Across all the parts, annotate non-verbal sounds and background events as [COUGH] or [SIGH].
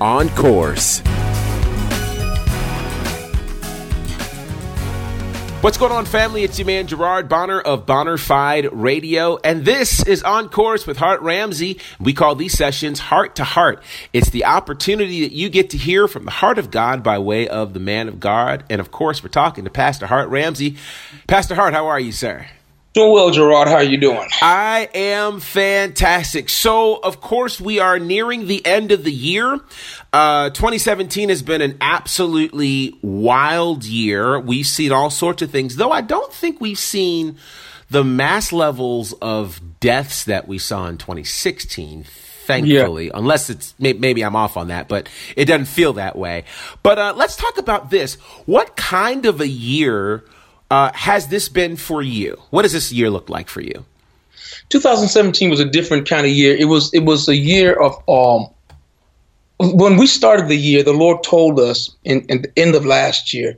on course. What's going on, family? It's your man Gerard Bonner of Bonnerfied Radio, and this is On Course with Hart Ramsey. We call these sessions Heart to Heart. It's the opportunity that you get to hear from the heart of God by way of the man of God. And of course, we're talking to Pastor Hart Ramsey. Pastor Hart, how are you, sir? Doing well, Gerard. How are you doing? I am fantastic. So, of course, we are nearing the end of the year. Uh, 2017 has been an absolutely wild year. We've seen all sorts of things, though I don't think we've seen the mass levels of deaths that we saw in 2016 thankfully, yeah. unless it's maybe I'm off on that, but it doesn't feel that way. But uh, let's talk about this. What kind of a year uh, has this been for you? What does this year look like for you? 2017 was a different kind of year. It was it was a year of um, when we started the year, the Lord told us in, in the end of last year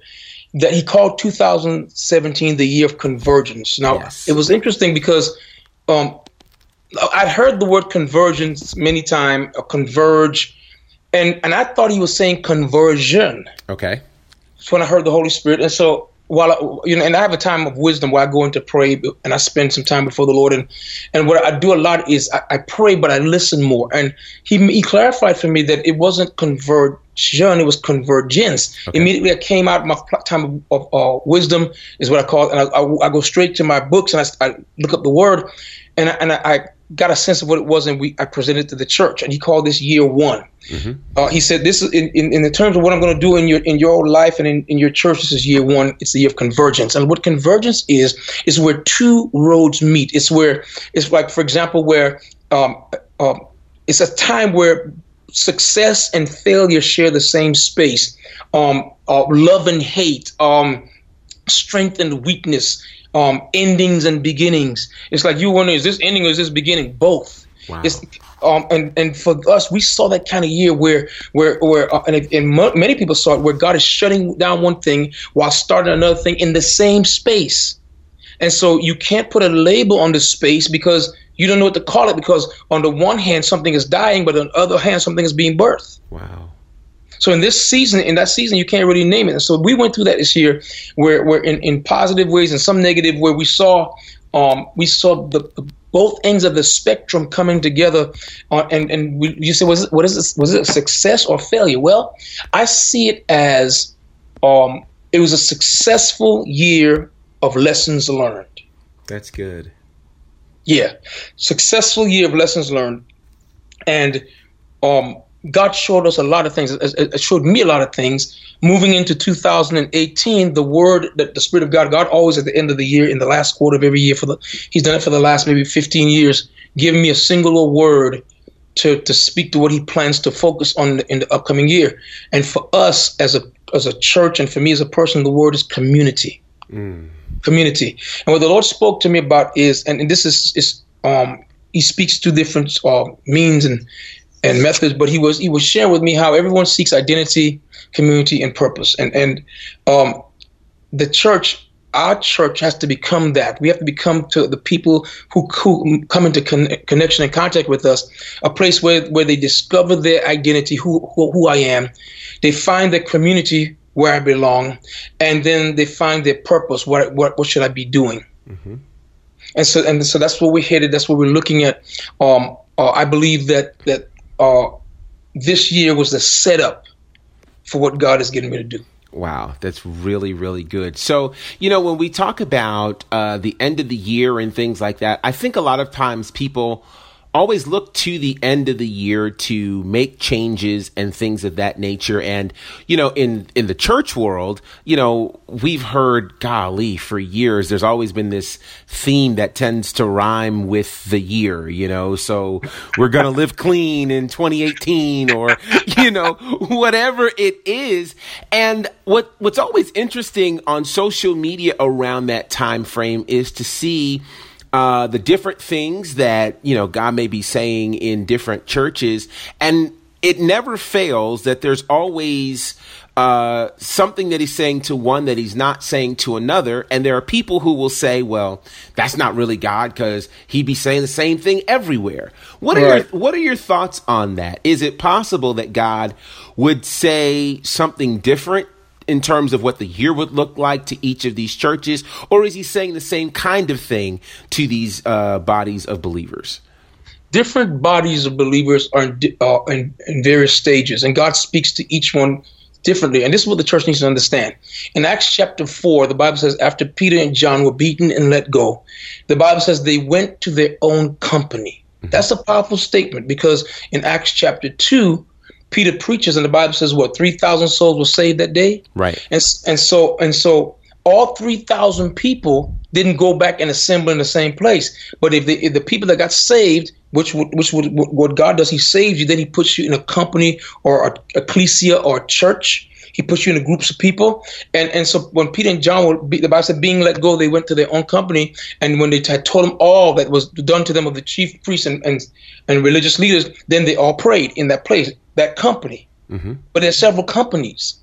that He called 2017 the year of convergence. Now, yes. it was interesting because um, I'd heard the word convergence many times, converge, and and I thought He was saying conversion. Okay. So when I heard the Holy Spirit, and so while you know, and I have a time of wisdom where I go into pray and I spend some time before the Lord, and and what I do a lot is I, I pray, but I listen more. And he he clarified for me that it wasn't conversion, it was convergence. Okay. Immediately, I came out of my time of, of uh, wisdom is what I call, it, and I, I, I, go straight to my books and I, I look up the word, and I, and I got a sense of what it was, and we I presented to the church, and he called this year one. Mm-hmm. Uh, he said, "This is in, in, in the terms of what I'm going to do in your in your life and in, in your church. This is year one. It's the year of convergence, and what convergence is is where two roads meet. It's where it's like, for example, where um, um, it's a time where success and failure share the same space. Um, uh, love and hate, um, strength and weakness." Um, endings and beginnings. It's like you wonder, is this ending or is this beginning? Both. Wow. It's, um, and and for us, we saw that kind of year where where where uh, and, and many people saw it where God is shutting down one thing while starting another thing in the same space, and so you can't put a label on the space because you don't know what to call it because on the one hand something is dying, but on the other hand something is being birthed. Wow. So in this season, in that season, you can't really name it. And so we went through that this year, where where in, in positive ways and some negative, where we saw um, we saw the, the, both ends of the spectrum coming together. Uh, and and we, you said, was it, what is this? Was it a success or failure? Well, I see it as um, it was a successful year of lessons learned. That's good. Yeah, successful year of lessons learned, and um, God showed us a lot of things. It showed me a lot of things. Moving into 2018, the word that the Spirit of God, God always at the end of the year, in the last quarter of every year, for the He's done it for the last maybe 15 years, giving me a singular word to to speak to what He plans to focus on in the upcoming year. And for us as a as a church, and for me as a person, the word is community. Mm. Community. And what the Lord spoke to me about is, and, and this is is um, He speaks to different uh, means and and methods, but he was he was sharing with me how everyone seeks identity, community, and purpose, and and um, the church. Our church has to become that. We have to become to the people who, who come into con- connection and contact with us, a place where, where they discover their identity, who, who, who I am. They find their community where I belong, and then they find their purpose. What what, what should I be doing? Mm-hmm. And so and so that's what we're headed. That's what we're looking at. Um, uh, I believe that that uh, this year was the setup for what God is getting me to do. Wow, that's really, really good. So, you know, when we talk about uh, the end of the year and things like that, I think a lot of times people always look to the end of the year to make changes and things of that nature. And, you know, in, in the church world, you know, we've heard, golly, for years, there's always been this theme that tends to rhyme with the year, you know, so we're going to live clean in 2018 or, [LAUGHS] you know, whatever it is. And what, what's always interesting on social media around that time frame is to see, uh, the different things that you know God may be saying in different churches, and it never fails that there's always uh, something that he's saying to one that he's not saying to another. And there are people who will say, well, that's not really God because he'd be saying the same thing everywhere. What are, right. your, what are your thoughts on that? Is it possible that God would say something different in terms of what the year would look like to each of these churches, or is he saying the same kind of thing to these uh, bodies of believers? Different bodies of believers are in, uh, in, in various stages, and God speaks to each one differently. And this is what the church needs to understand. In Acts chapter 4, the Bible says, after Peter and John were beaten and let go, the Bible says they went to their own company. Mm-hmm. That's a powerful statement because in Acts chapter 2, Peter preaches, and the Bible says what three thousand souls were saved that day. Right. And and so and so all three thousand people didn't go back and assemble in the same place. But if the if the people that got saved, which which would, what God does, He saves you. Then He puts you in a company or a, ecclesia or a church. He puts you in groups of people, and and so when Peter and John were, the Bible said, being let go, they went to their own company, and when they had told them all that was done to them of the chief priests and and, and religious leaders, then they all prayed in that place that company. Mm-hmm. But there's several companies.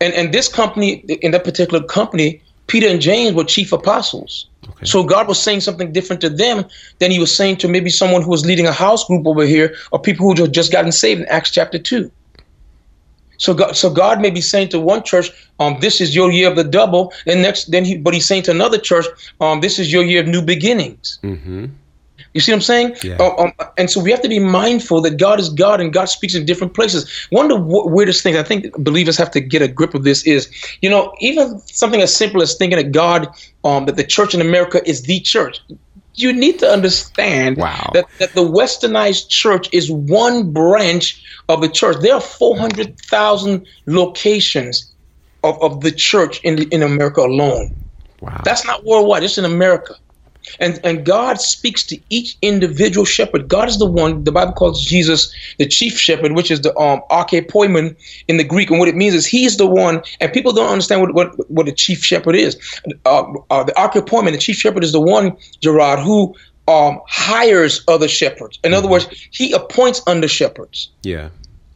And and this company, in that particular company, Peter and James were chief apostles. Okay. So God was saying something different to them than he was saying to maybe someone who was leading a house group over here or people who just gotten saved in Acts chapter 2. So God, so God may be saying to one church, um, this is your year of the double, and next, then he, but he's saying to another church, um, this is your year of new beginnings. Mm-hmm. You see what I'm saying? Yeah. Uh, um, and so we have to be mindful that God is God and God speaks in different places. One of the weirdest things I think believers have to get a grip of this is, you know, even something as simple as thinking that God, um, that the church in America is the church. You need to understand wow. that, that the westernized church is one branch of the church. There are 400,000 locations of, of the church in, in America alone. Wow. That's not worldwide, it's in America. And, and God speaks to each individual shepherd. God is the one, the Bible calls Jesus the chief shepherd, which is the um, archepoimen in the Greek. And what it means is he's the one, and people don't understand what, what, what a chief shepherd is. Uh, uh, the archepoimen, the chief shepherd, is the one, Gerard, who um, hires other shepherds. In mm-hmm. other words, he appoints under shepherds. Yeah.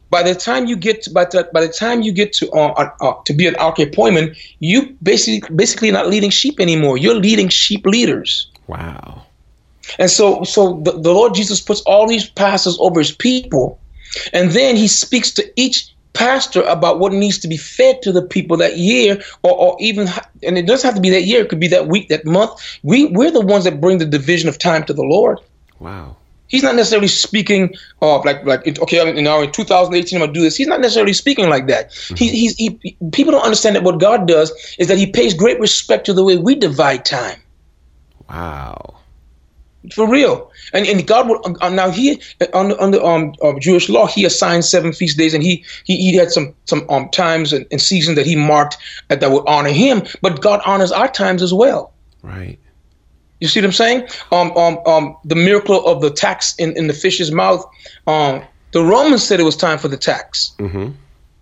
By the time you get to, by the, by the time you get to uh, uh, uh to be an archepoimen, you basically basically not leading sheep anymore. You're leading sheep leaders. Wow. And so, so the, the Lord Jesus puts all these pastors over his people, and then he speaks to each pastor about what needs to be fed to the people that year, or, or even, and it doesn't have to be that year; it could be that week, that month. We we're the ones that bring the division of time to the Lord. Wow. He's not necessarily speaking of like like okay you know in 2018 I'm gonna do this. He's not necessarily speaking like that. Mm-hmm. He, he's he, people don't understand that what God does is that He pays great respect to the way we divide time. Wow. For real, and and God would uh, now he on the, on the um uh, Jewish law he assigned seven feast days and he he, he had some some um times and, and seasons that he marked that, that would honor him, but God honors our times as well. Right. You see what I'm saying? Um um um the miracle of the tax in, in the fish's mouth. Um, the Romans said it was time for the tax, mm-hmm.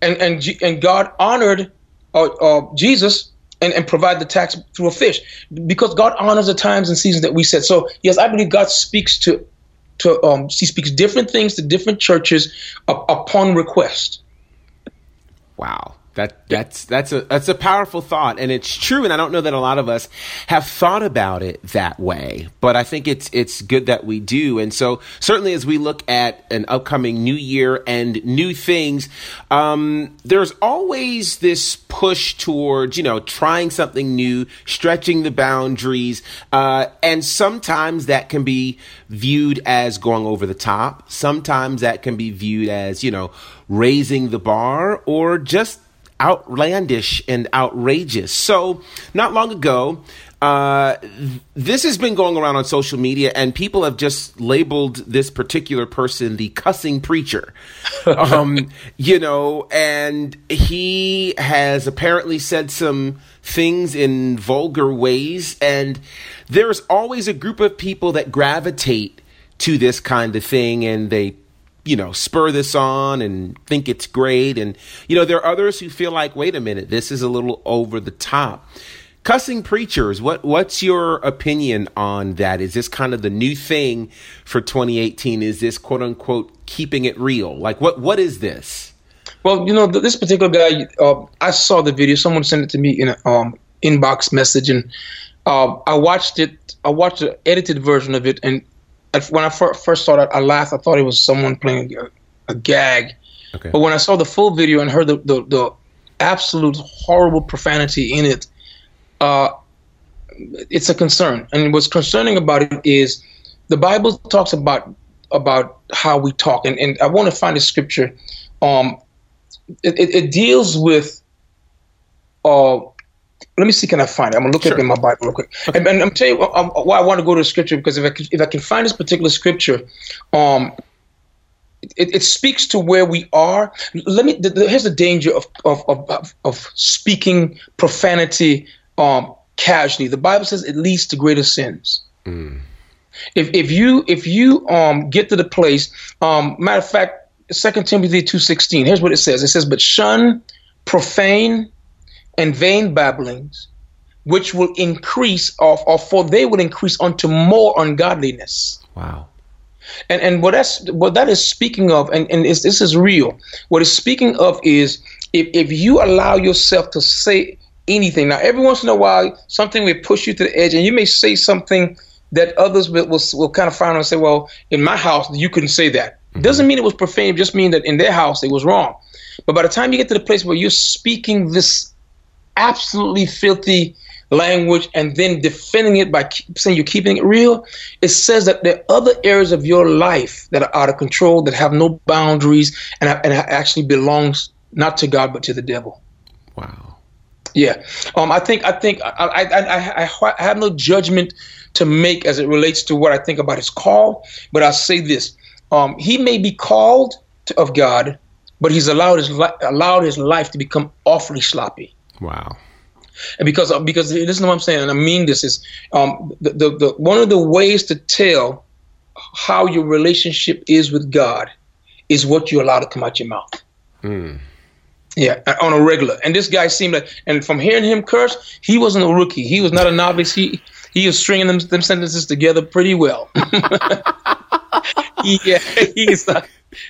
and and and God honored uh, uh, Jesus and, and provide the tax through a fish because God honors the times and seasons that we set. So yes, I believe God speaks to to um he speaks different things to different churches upon request. Wow. That that's that's a that's a powerful thought, and it's true. And I don't know that a lot of us have thought about it that way, but I think it's it's good that we do. And so certainly, as we look at an upcoming new year and new things, um, there's always this push towards you know trying something new, stretching the boundaries, uh, and sometimes that can be viewed as going over the top. Sometimes that can be viewed as you know raising the bar or just outlandish and outrageous. So, not long ago, uh, this has been going around on social media, and people have just labeled this particular person the cussing preacher. [LAUGHS] um, you know, and he has apparently said some things in vulgar ways, and there's always a group of people that gravitate to this kind of thing, and they you know, spur this on and think it's great. And, you know, there are others who feel like, wait a minute, this is a little over the top. Cussing preachers what what's your opinion on that? Is this kind of the new thing for 2018 is this quote unquote keeping it real? Like what what is this? Well you know this particular guy uh, i saw the video. Someone sent it to me in an um, inbox message and uh, i watched it i watched the edited version of it and when i first saw that i laughed i thought it was someone playing a, a gag okay. but when i saw the full video and heard the, the, the absolute horrible profanity in it uh, it's a concern. And what's concerning about it is the Bible talks about about how we talk, and, and I want to find a scripture. Um, it, it, it deals with. Uh, let me see, can I find it? I'm gonna look sure. up in my Bible real quick. Okay. And, and, I'm telling you um, why I want to go to the scripture because if I can, if I can find this particular scripture, um, it, it, speaks to where we are. Let me. The, the, here's the danger of, of of of speaking profanity um, casually. The Bible says it leads to greater sins. Mm. If if you if you um get to the place, um, matter of fact, Second Timothy two sixteen. Here's what it says. It says, "But shun profane and vain babblings, which will increase, or, or for they will increase unto more ungodliness." Wow. And and what that's what that is speaking of, and, and this is real. What it's speaking of is if, if you allow yourself to say anything. Now, every once in a while, something will push you to the edge, and you may say something that others will, will, will kind of find and say, well, in my house, you couldn't say that. Mm-hmm. Doesn't mean it was profane, just mean that in their house, it was wrong. But by the time you get to the place where you're speaking this absolutely filthy language and then defending it by saying you're keeping it real, it says that there are other areas of your life that are out of control, that have no boundaries, and, and actually belongs not to God, but to the devil. Wow. Yeah, um, I think I think I, I, I, I, have no judgment to make as it relates to what I think about his call, but I'll say this: um, he may be called to, of God, but he's allowed his li- allowed his life to become awfully sloppy. Wow. And because because listen to what I'm saying, and I mean this is um, the, the, the one of the ways to tell how your relationship is with God is what you allow to come out your mouth. Mm. Yeah, on a regular. And this guy seemed like, and from hearing him curse, he wasn't a rookie. He was not a novice. He he was stringing them, them sentences together pretty well. [LAUGHS] yeah, [LAUGHS] he's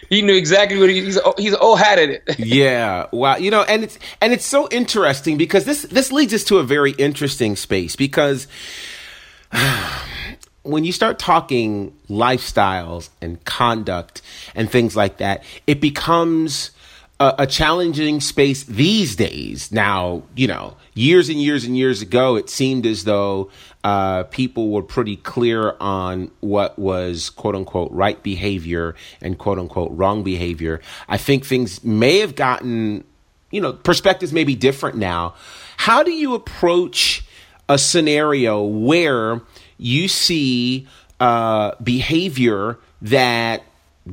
he knew exactly what he, he's. Oh, he's all had at it. [LAUGHS] yeah, wow. You know, and it's and it's so interesting because this this leads us to a very interesting space because. [SIGHS] when you start talking lifestyles and conduct and things like that, it becomes a, a, challenging space these days. Now, you know, years and years and years ago, it seemed as though uh, people were pretty clear on what was quote unquote right behavior and quote unquote wrong behavior. I think things may have gotten, you know, perspectives may be different now. How do you approach a scenario where you see uh, behavior that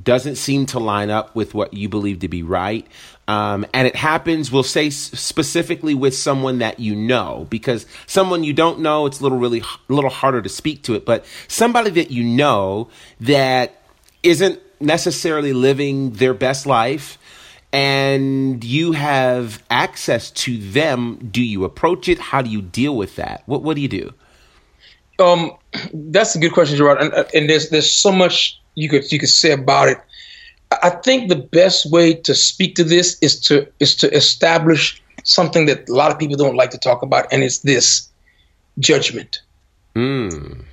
doesn't seem to line up with what you believe to be right. Um, and it happens, we'll say specifically with someone that you know, because someone you don't know, it's a little really a little harder to speak to it. But somebody that you know that isn't necessarily living their best life, and you have access to them. Do you approach it? How do you deal with that? What What do you do? Um, [CLEARS THROAT] that's a good question, Gerard. And, and there's there's so much you could you could say about it. I think the best way to speak to this is to is to establish something that a lot of people don't like to talk about, and it's this judgment. Mm.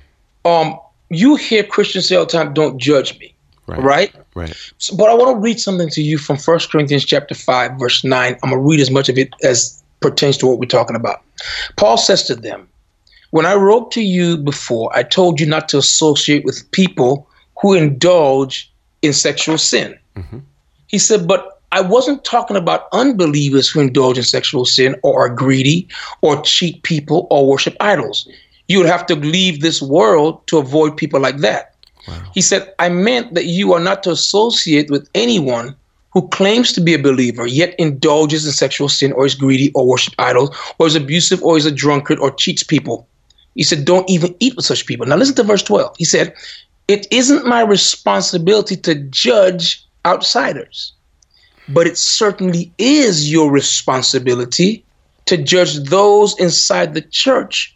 Um, you hear Christians say all the time, "Don't judge me," right? Right. right. So, but I want to read something to you from First Corinthians chapter five, verse nine. I'm gonna read as much of it as pertains to what we're talking about. Paul says to them, "When I wrote to you before, I told you not to associate with people." who indulge in sexual sin. Mm-hmm. He said, but I wasn't talking about unbelievers who indulge in sexual sin or are greedy or cheat people or worship idols. You would have to leave this world to avoid people like that. Wow. He said, I meant that you are not to associate with anyone who claims to be a believer yet indulges in sexual sin or is greedy or worship idols or is abusive or is a drunkard or cheats people. He said, Don't even eat with such people. Now listen to verse 12. He said, It isn't my responsibility to judge outsiders, but it certainly is your responsibility to judge those inside the church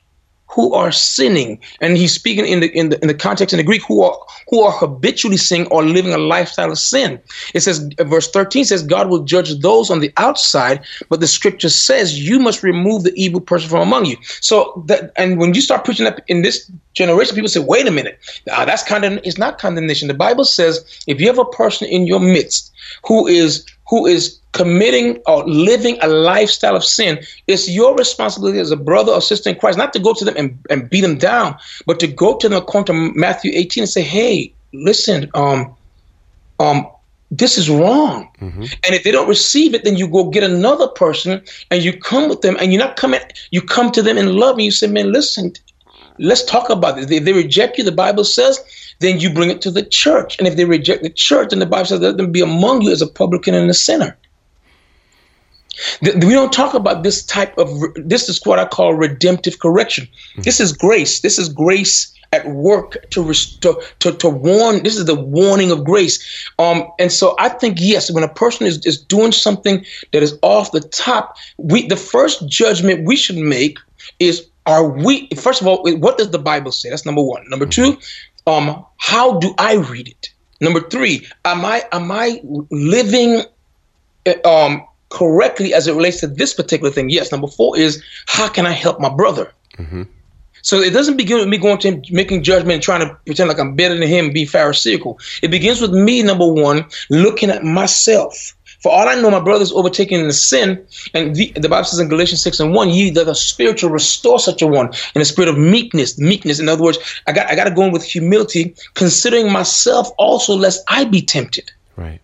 who are sinning, and he's speaking in the in the in the context in the Greek who are who are habitually sinning or living a lifestyle of sin. It says verse 13 says God will judge those on the outside, but the scripture says you must remove the evil person from among you. So that and when you start preaching that in this generation, people say, wait a minute, uh, that's of it's not condemnation. The Bible says if you have a person in your midst who is who is committing or living a lifestyle of sin, it's your responsibility as a brother or sister in Christ not to go to them and, and beat them down, but to go to them according to Matthew 18 and say, hey, listen, um, um, this is wrong. Mm-hmm. And if they don't receive it, then you go get another person and you come with them and you're not coming, you come to them in love and you say, man, listen, let's talk about this. If they reject you, the Bible says then you bring it to the church. And if they reject the church, then the Bible says, let them be among you as a publican and a sinner. We don't talk about this type of, this is what I call redemptive correction. Mm-hmm. This is grace. This is grace at work to, to, to, to warn. This is the warning of grace. Um, and so I think, yes, when a person is, is doing something that is off the top, we, the first judgment we should make is are we first of all what does the bible say that's number one number two um, how do I read it? Number three, am I am I living uh, um, correctly as it relates to this particular thing? Yes. Number four is how can I help my brother? Mm-hmm. So it doesn't begin with me going to him, making judgment and trying to pretend like I'm better than him be pharisaical. It begins with me, number one, looking at myself for all I know, my brother is overtaken in the sin. And the, the, Bible says in Galatians 6 and 1, ye that the spiritual, restore such a one in a spirit of meekness. Meekness. In other words, I got I gotta go in with humility, considering myself also lest I be tempted. Right.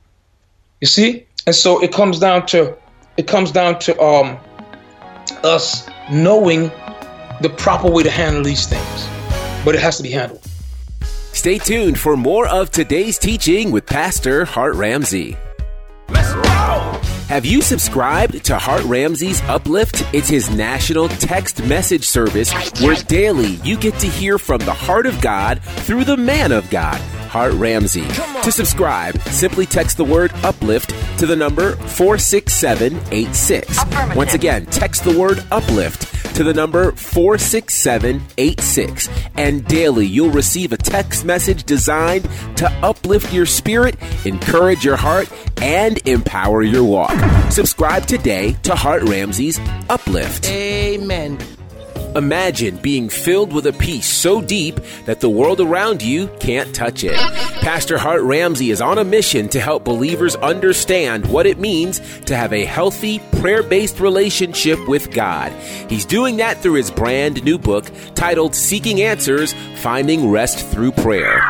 You see? And so it comes down to it comes down to um us knowing the proper way to handle these things. But it has to be handled. Stay tuned for more of today's teaching with Pastor Hart Ramsey. Have you subscribed to Hart Ramsey's Uplift? It's his national text message service where daily you get to hear from the heart of God through the man of God, Hart Ramsey. To subscribe, simply text the word uplift to the number 46786. Once again, text the word uplift to the number 46786. And daily you'll receive a text message designed to uplift your spirit, encourage your heart, and empower your walk. Subscribe today to Hart Ramsey's Uplift. Amen. Imagine being filled with a peace so deep that the world around you can't touch it. Pastor Hart Ramsey is on a mission to help believers understand what it means to have a healthy, prayer based relationship with God. He's doing that through his brand new book titled Seeking Answers Finding Rest Through Prayer.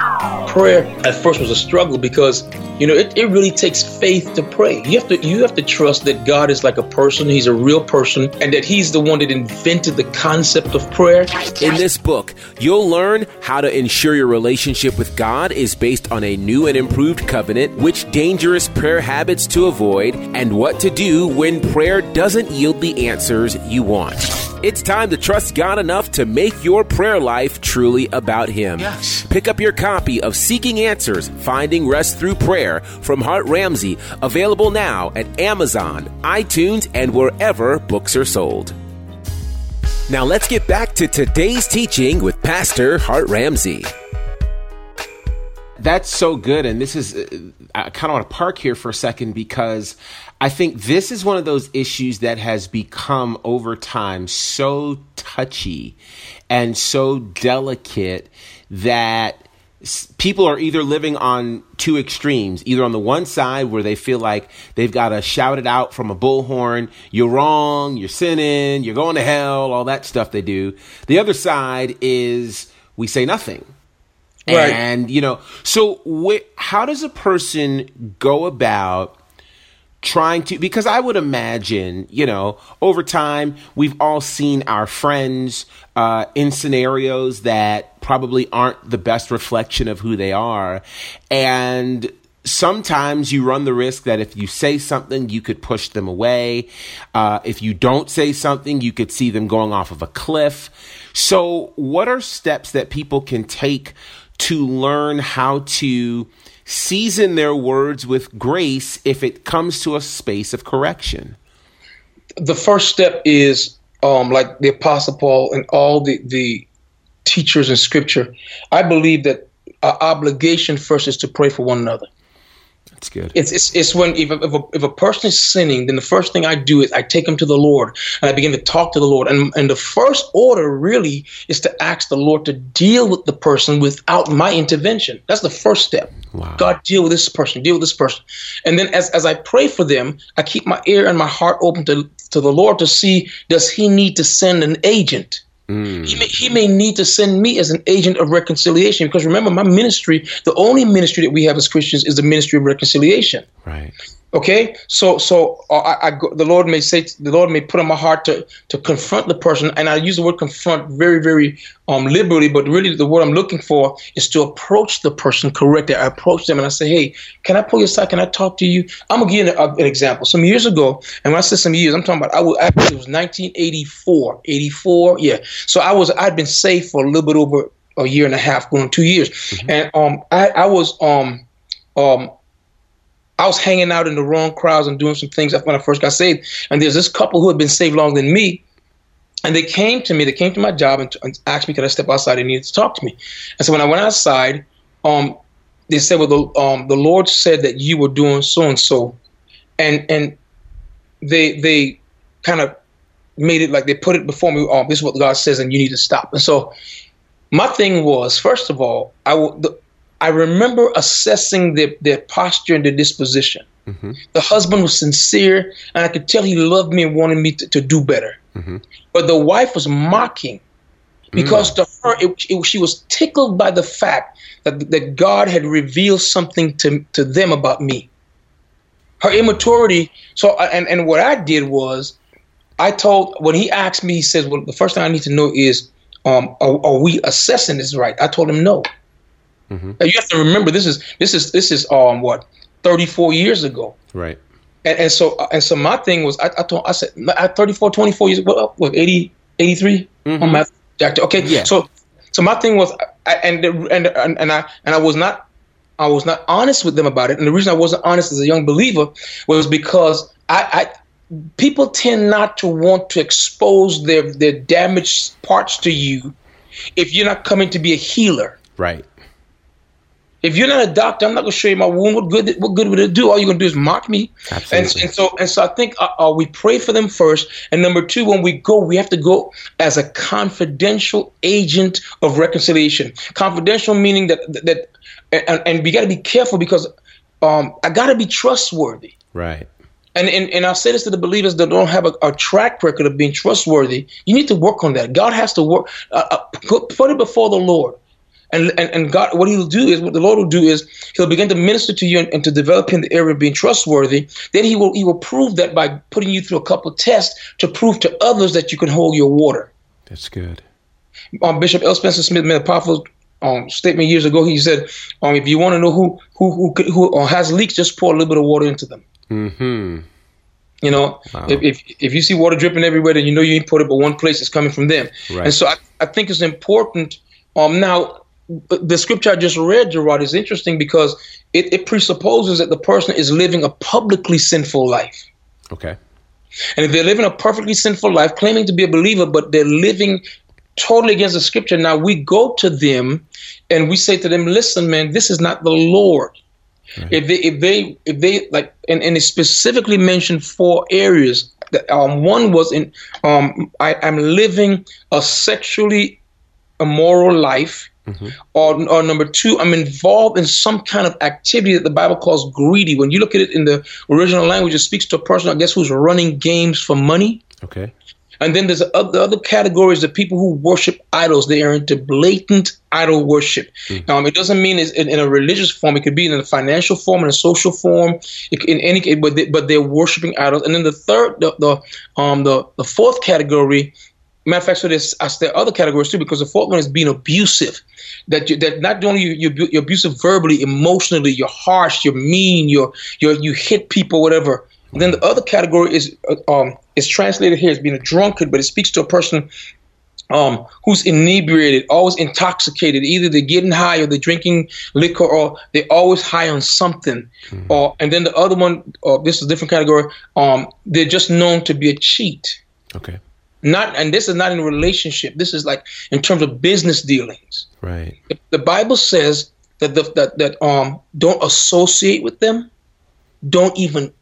Prayer at first was a struggle because you know, it, it really takes faith to pray. You have to you have to trust that God is like a person, he's a real person, and that he's the one that invented the concept of prayer. In this book, you'll learn how to ensure your relationship with God is based on a new and improved covenant, which dangerous prayer habits to avoid, and what to do when prayer doesn't yield the answers you want. It's time to trust God enough to make your prayer life truly about Him. Yes. Pick up your copy of Seeking Answers Finding Rest Through Prayer from Hart Ramsey, available now at Amazon, iTunes, and wherever books are sold. Now let's get back to today's teaching with Pastor Hart Ramsey. That's so good. And this is, uh, I kind of want to park here for a second because I think this is one of those issues that has become over time so touchy and so delicate that people are either living on two extremes. Either on the one side where they feel like they've got to shout it out from a bullhorn you're wrong you're sinning you're going to hell all that stuff they do. The other side is we say nothing. Right. and you know so wh- how does a person go about trying to because I would imagine, you know, over time we've all seen our friends uh, in scenarios that probably aren't the best reflection of who they are, and sometimes you run the risk that if you say something, you could push them away. Uh, if you don't say something, you could see them going off of a cliff. So, what are steps that people can take to learn how to season their words with grace if it comes to a space of correction? The first step is um, like the Apostle Paul and all the, the teachers in Scripture. I believe that our obligation first is to pray for one another. That's good. It's, it's, it's when if a, if, a, if a person is sinning, then the first thing I do is I take him to the Lord and I begin to talk to the Lord. And, and the first order really is to ask the Lord to deal with the person without my intervention. That's the first step. Wow. God, deal with this person, deal with this person. And then as, as I pray for them, I keep my ear and my heart open to, to the Lord to see does he need to send an agent? Mm. He, may, he may need to send me as an agent of reconciliation because remember, my ministry, the only ministry that we have as Christians is the ministry of reconciliation. Right. Okay, so so uh, I, I go, the Lord may say the Lord may put on my heart to to confront the person, and I use the word confront very very um liberally, but really the word I'm looking for is to approach the person correctly. I approach them and I say, Hey, can I pull you aside? Can I talk to you? I'm gonna give you an, an example. Some years ago, and when I say some years, I'm talking about I was actually it was 1984, 84, yeah. So I was I'd been saved for a little bit over a year and a half, going two years, mm-hmm. and um I I was um um I was hanging out in the wrong crowds and doing some things when I first got saved. And there's this couple who had been saved longer than me. And they came to me, they came to my job and, and asked me, could I step outside? They needed to talk to me. And so when I went outside, um, they said, well, the, um, the Lord said that you were doing so and so. And, and they, they kind of made it like they put it before me. Um, this is what God says, and you need to stop. And so my thing was, first of all, I will, the, I remember assessing their, their posture and their disposition. Mm-hmm. The husband was sincere, and I could tell he loved me and wanted me to, to do better. Mm-hmm. But the wife was mocking because mm. to her, it, it, she was tickled by the fact that, that God had revealed something to, to them about me. Her immaturity. So, and, and what I did was, I told, when he asked me, he says, Well, the first thing I need to know is, um, are, are we assessing this right? I told him no. Mm-hmm. You have to remember this is this is this is um what 34 years ago. Right. And, and so and so my thing was I, I told I said at 34 24 years what what 80 83 mm-hmm. math okay yeah. so so my thing was I, and and and and I and I was not I was not honest with them about it and the reason I wasn't honest as a young believer was because I, I people tend not to want to expose their their damaged parts to you if you're not coming to be a healer. Right. If you're not a doctor, I'm not gonna show you my wound. What good? What good would it do? All you're gonna do is mock me. Absolutely. And, and so, and so, I think uh, uh, we pray for them first, and number two, when we go, we have to go as a confidential agent of reconciliation. Confidential meaning that that, and, and we got to be careful because um, I got to be trustworthy. Right. And, and, and I'll say this to the believers that don't have a, a, track record of being trustworthy. You need to work on that. God has to work, uh, uh, put, put it before the Lord. And, and, and God, what He'll do is, what the Lord will do is, He'll begin to minister to you and, and, to develop in the area of being trustworthy. Then He will He will prove that by putting you through a couple of tests to prove to others that you can hold your water. That's good. Um, Bishop L. Spencer Smith made a powerful um, statement years ago. He said, um, "If you want to know who who who, who uh, has leaks, just pour a little bit of water into them." Hmm. You know, wow. if, if, if you see water dripping everywhere, then you know you ain't put it, but one place is coming from them. Right. And so I, I think it's important. Um, now the scripture I just read, Gerard, is interesting because it, it presupposes that the person is living a publicly sinful life. Okay. And if they're living a perfectly sinful life, claiming to be a believer, but they're living totally against the scripture, now we go to them and we say to them, listen, man, this is not the Lord. Right. If they, if they, if they like, and, and it specifically mentioned four areas. That, um, one was in, um, I, I'm living a sexually immoral life Mm-hmm. Or, or number two, I'm involved in some kind of activity that the Bible calls greedy. When you look at it in the original language, it speaks to a person, I guess, who's running games for money. Okay. And then there's the other categories of people who worship idols. They are into blatant idol worship. Mm. Um, it doesn't mean it's in, in, a religious form. It could be in a financial form, in a social form, in any. But they, but they're worshiping idols. And then the third, the the um the the fourth category. Matter of fact, so there's there are other categories too, because the fourth one is being abusive. That you, that not only you you're, you're abusive verbally, emotionally, you're harsh, you're mean, you're you you hit people, whatever. And then the other category is uh, um, is translated here as being a drunkard, but it speaks to a person um, who's inebriated, always intoxicated. Either they're getting high or they're drinking liquor or they're always high on something. Mm-hmm. Or and then the other one, uh, this is a different category. Um, they're just known to be a cheat. Okay. Not and this is not in relationship. This is like in terms of business dealings. Right. The, the Bible says that the, that that um don't associate with them, don't even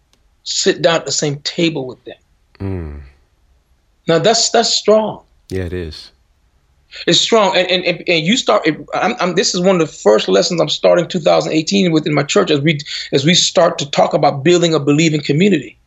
sit down at the same table with them. Mm. Now that's that's strong. Yeah, it is. It's strong, and and, and, and you start. I'm, I'm, this is one of the first lessons I'm starting 2018 within my church as we as we start to talk about building a believing community.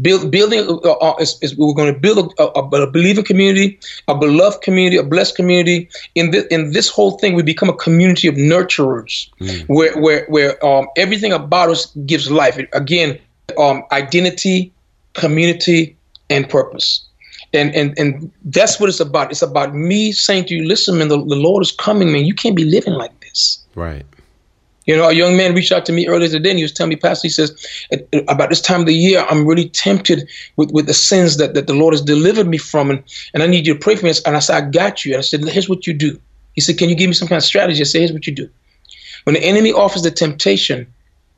Build, building uh, uh, is, is, we're going to build a, a, a, believing community, a beloved community, a blessed community. In this in this whole thing, we become a community of nurturers, mm. where where where um, everything about us gives life. Again, um, identity, community, and purpose. And, and and that's what it's about. It's about me saying to you, listen, man, the, the Lord is coming, man. You can't be living like this. Right. You know, a young man reached out to me earlier today and he was telling me, Pastor, he says, about this time of the year, I'm really tempted with, with the sins that, that the Lord has delivered me from. And, and I need you to pray for me. And I said, I got you. And I said, here's what you do. He said, Can you give me some kind of strategy? I said, Here's what you do. When the enemy offers the temptation,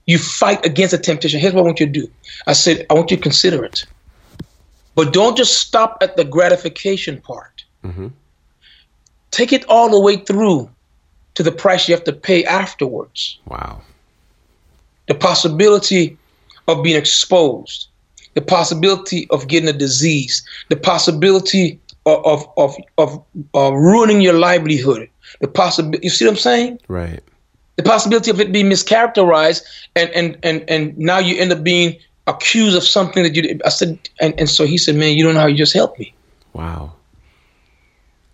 you fight against the temptation. Here's what I want you to do. I said, I want you to consider it. But don't just stop at the gratification part. Mm-hmm. Take it all the way through to the price you have to pay afterwards. Wow. The possibility of being exposed, the possibility of getting a disease, the possibility of of of, of uh, ruining your livelihood, the possibility. You see what I'm saying? Right. The possibility of it being mischaracterized, and and and and now you end up being accused of something that you did. I said, and, and so he said, man, you don't know how you just helped me. Wow.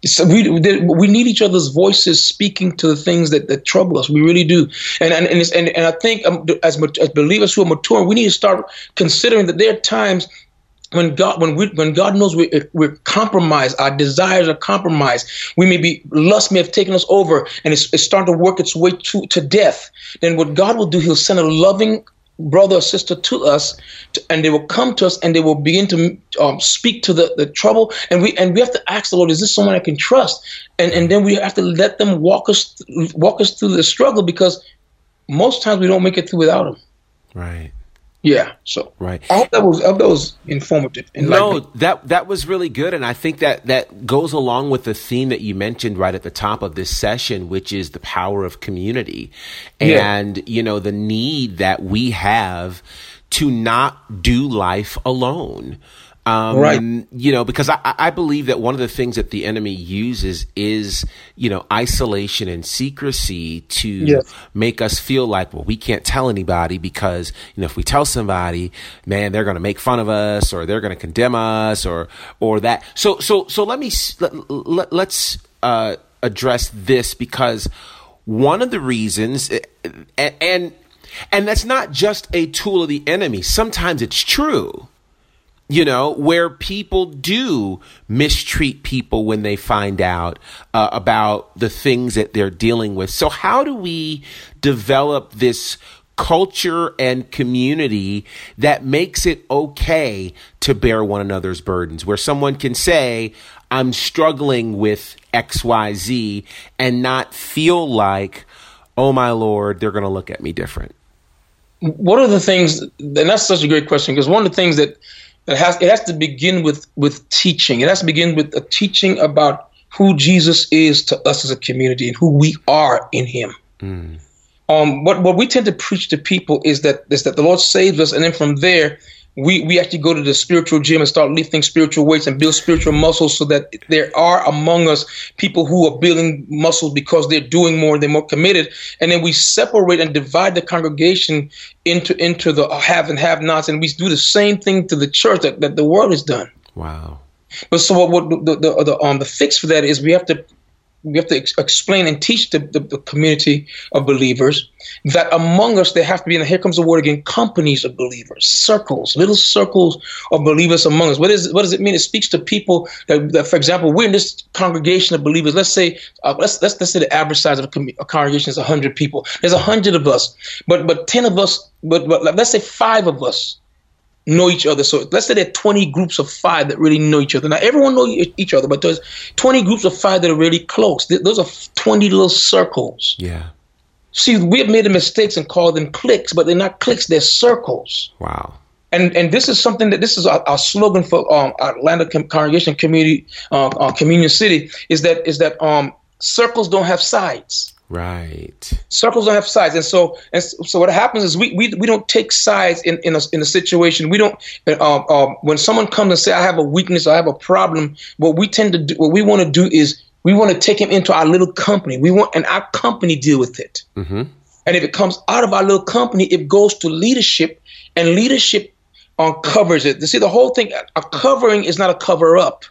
So we we need each other's voices speaking to the things that, that trouble us. We really do, and and and and, and I think um, as as believers who are mature, we need to start considering that there are times when God when we when God knows we we're compromised, our desires are compromised. We may be lust may have taken us over, and it's, it's starting to work its way to to death. Then what God will do, He'll send a loving brother or sister to us to, and they will come to us and they will begin to um, speak to the, the trouble. And we and we have to ask the lord is this someone i can trust? And and then we have to let them walk us walk us through the struggle because most times we don't make it through without them right yeah. So right. I hope that was that was informative. No, that that was really good, and I think that that goes along with the theme that you mentioned right at the top of this session, which is the power of community, and yeah. you know the need that we have to not do life alone. Um, right. You know, because I, I believe that one of the things that the enemy uses is, you know, isolation and secrecy to yes. make us feel like, well, we can't tell anybody because, you know, if we tell somebody, man, they're going to make fun of us or they're going to condemn us or, or that. So, so, so let me, let, let, let's, uh, address this because one of the reasons, and, and, and that's not just a tool of the enemy. Sometimes it's true you know, where people do mistreat people when they find out uh, about the things that they're dealing with. So, how do we develop this culture and community that makes it okay to bear one another's burdens, where someone can say, I'm struggling with XYZ, and not feel like, oh my Lord, they're going to look at me different? One of the things, and that's such a great question, because one of the things that it has it has to begin with with teaching. It has to begin with a teaching about who Jesus is to us as a community and who we are in Him. Mm. Um, what what we tend to preach to people is that is that the Lord saves us, and then from there we, we actually go to the spiritual gym and start lifting spiritual weights and build spiritual muscles so that there are among us people who are building muscles because they're doing more, they're more committed. And then we separate and divide the congregation into into the have and have nots. And we do the same thing to the church that, that the world has done. Wow. But so what, what the, the, the um the fix for that is we have to we have to ex- explain and teach the, the, the, community of believers that among us there have to be, and here comes the word again, companies of believers, circles, little circles of believers among us. What, is, what does it mean? It speaks to people that, that for example, we're in this congregation of believers. Let's say, uh, let's, let's, let's say the average size of a, com- a congregation is 100 people. There's 100 of us, but, but 10 of us, but, but let's say five of us know each other. So let's say there are 20 groups of five that really know each other. Now everyone know each other, but there's 20 groups of five that are really close. Those are 20 little circles. Yeah. See, we have made the mistakes and called them cliques, but they're not cliques; they're circles. Wow. And and this is something that this is our, our slogan for um, Atlanta Congregation Community uh, uh, Communion City is that is that um, circles don't have sides. Right. Circles don't have sides, and so and so what happens is we we, we don't take sides in in a, in a situation. We don't. Uh, uh, when someone comes and say I have a weakness, I have a problem, what we tend to do, what we want to do is we want to take him into our little company. We want and our company deal with it. Mm-hmm. And if it comes out of our little company, it goes to leadership, and leadership uncovers it. You see, the whole thing, a covering is not a cover up.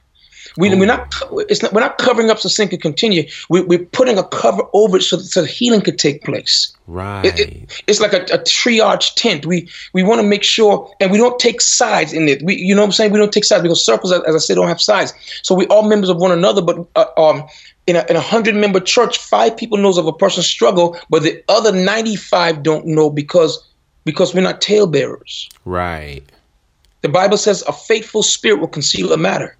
We, are not, it's not, we're not covering up so sin can continue. We, we're putting a cover over it so, so healing could take place. Right. It, it, it's like a, a triage tent. We we want to make sure, and we don't take sides in it. We, you know what I'm saying? We don't take sides because circles, as I said, don't have sides. So we all members of one another. But uh, um, in a, in a hundred member church, five people knows of a person's struggle, but the other 95 don't know because because we're not talebearers. Right. The Bible says a faithful spirit will conceal a matter.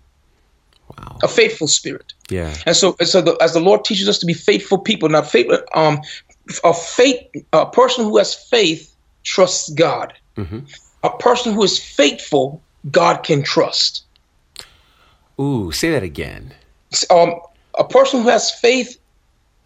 Wow. A faithful spirit. Yeah. And so, and so the, as the Lord teaches us to be faithful people, now faith, um, a faith, a person who has faith trusts God. Mm-hmm. A person who is faithful, God can trust. Ooh, say that again. Um, a person who has faith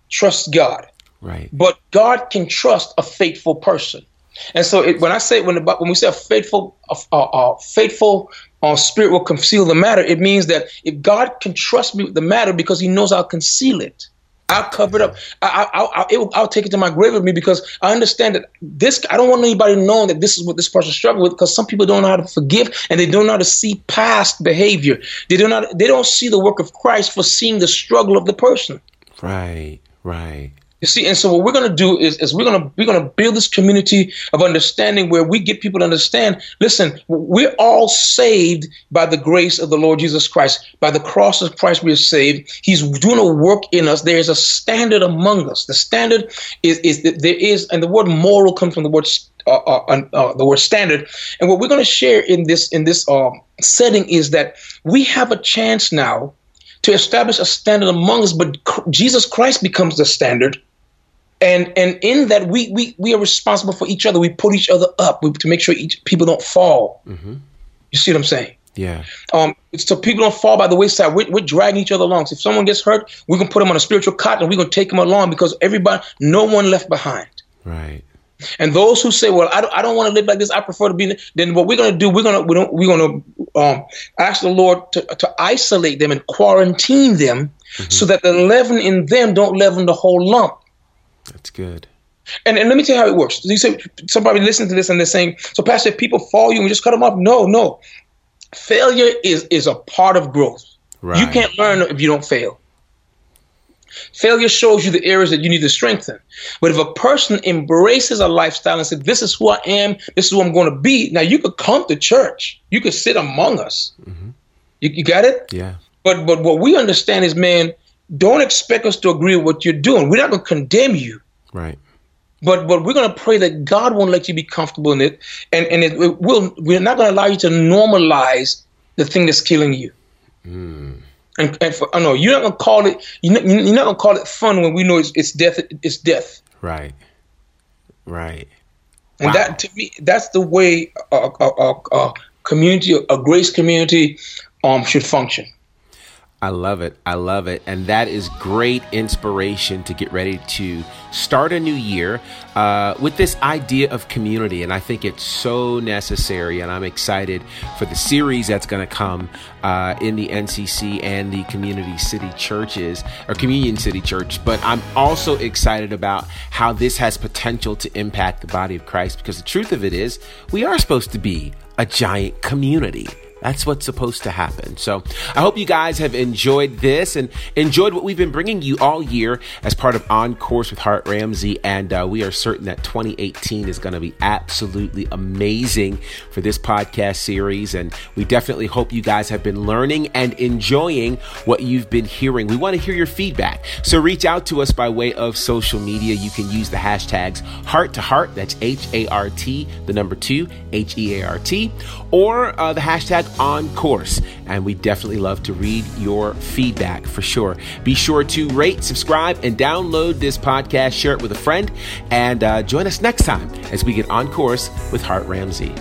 trusts God. Right. But God can trust a faithful person. And so it, when I say when when we say a faithful a, a, a faithful uh, spirit will conceal the matter, it means that if God can trust me with the matter because He knows I'll conceal it, I'll cover it up. I, will I'll take it to my grave with me because I understand that this. I don't want anybody knowing that this is what this person struggled with because some people don't know how to forgive and they don't know how to see past behavior. They do not. They don't see the work of Christ for seeing the struggle of the person. Right. Right. You see, and so what we're going to do is, is we're going to we're going to build this community of understanding where we get people to understand. Listen, we're all saved by the grace of the Lord Jesus Christ. By the cross of Christ, we are saved. He's doing a work in us. There is a standard among us. The standard is is that there is, and the word moral comes from the word uh, uh, uh, the word standard. And what we're going to share in this in this um, setting is that we have a chance now to establish a standard among us, but Jesus Christ becomes the standard and and in that we we we are responsible for each other. We put each other up we, to make sure each people don't fall. Mm-hmm. You see what I'm saying? Yeah. Um, so people don't fall by the wayside. We're, we're dragging each other along. So if someone gets hurt, we can put them on a spiritual cot and we're gonna take them along because everybody, no one left behind. Right. And those who say, "Well, I don't, I don't want to live like this. I prefer to be," then what we're going to do, we're going to we're going to um, ask the Lord to, to isolate them and quarantine them, mm-hmm. so that the leaven in them don't leaven the whole lump. That's good. And, and let me tell you how it works. You say somebody listen to this and they're saying, "So, Pastor, if people follow you and just cut them off." No, no. Failure is is a part of growth. Right. You can't learn if you don't fail. Failure shows you the areas that you need to strengthen. But if a person embraces a lifestyle and says, This is who I am, this is who I'm going to be, now you could come to church. You could sit among us. Mm-hmm. You, you got it? Yeah. But but what we understand is, man, don't expect us to agree with what you're doing. We're not going to condemn you. Right. But but we're going to pray that God won't let you be comfortable in it, and and it, it will. We're not going to allow you to normalize the thing that's killing you. Mm. And, and for, I know you're not going to call it. You're not, you're not going to call it fun when we know it's, it's death. It's death. Right. Right. And wow. that to me, that's the way a, a, a, a community, a grace community, um, should function. I love it. I love it. And that is great inspiration to get ready to start a new year uh, with this idea of community. And I think it's so necessary. And I'm excited for the series that's going to come uh, in the NCC and the community city churches or communion city church. But I'm also excited about how this has potential to impact the body of Christ because the truth of it is, we are supposed to be a giant community That's what's supposed to happen. So I hope you guys have enjoyed this and enjoyed what we've been bringing you all year as part of On Course with Hart Ramsey. And uh, we are certain that 2018 is going to be absolutely amazing for this podcast series. And we definitely hope you guys have been learning and enjoying what you've been hearing. We want to hear your feedback. So reach out to us by way of social media. You can use the hashtags heart to heart. That's H A R T, the number two, H E A R T, or uh, the hashtag on course. And we definitely love to read your feedback for sure. Be sure to rate, subscribe, and download this podcast. Share it with a friend. And uh, join us next time as we get on course with Hart Ramsey.